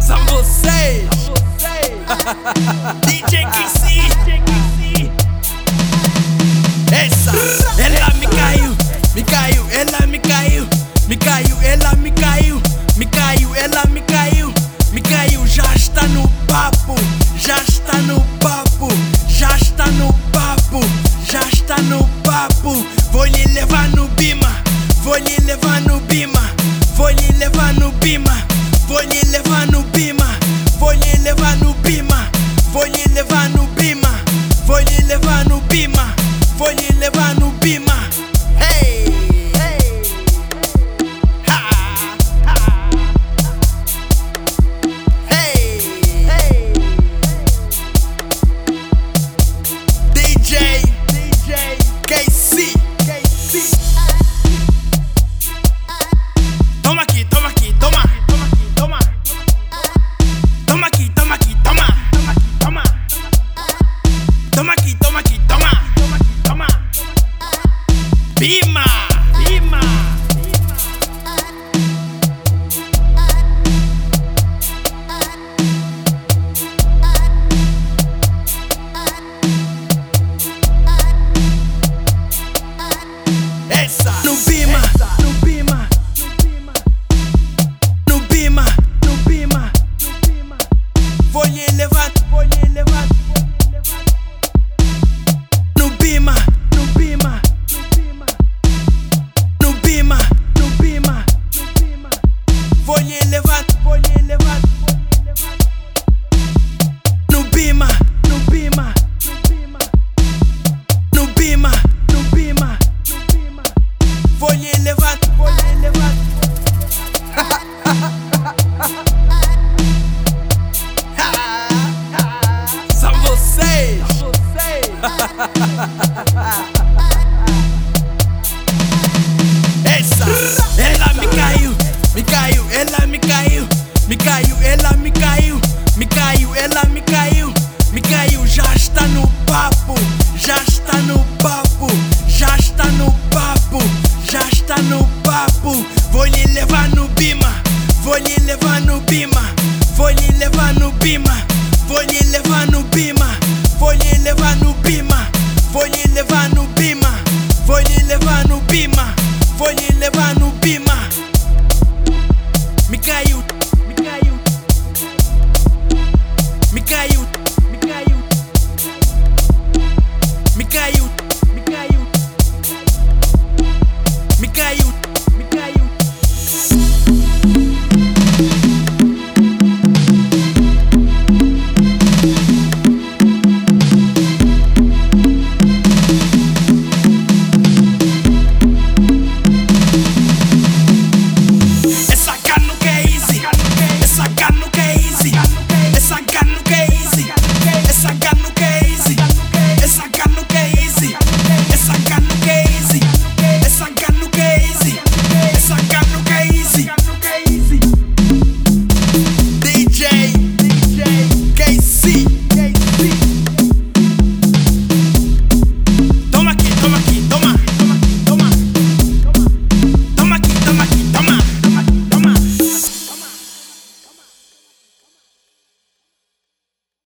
São vocês. DJ que me. Более элеватор, более элеватор tá no papo. Vou lhe levar no bima, vou lhe levar no bima, vou lhe levar no bima, vou lhe levar no bima, vou lhe levar no bima, vou lhe levar no bima, vou lhe levar no bima, vou lhe levar no bima. Me caiu, me caiu, me caiu, me caiu, me caiu.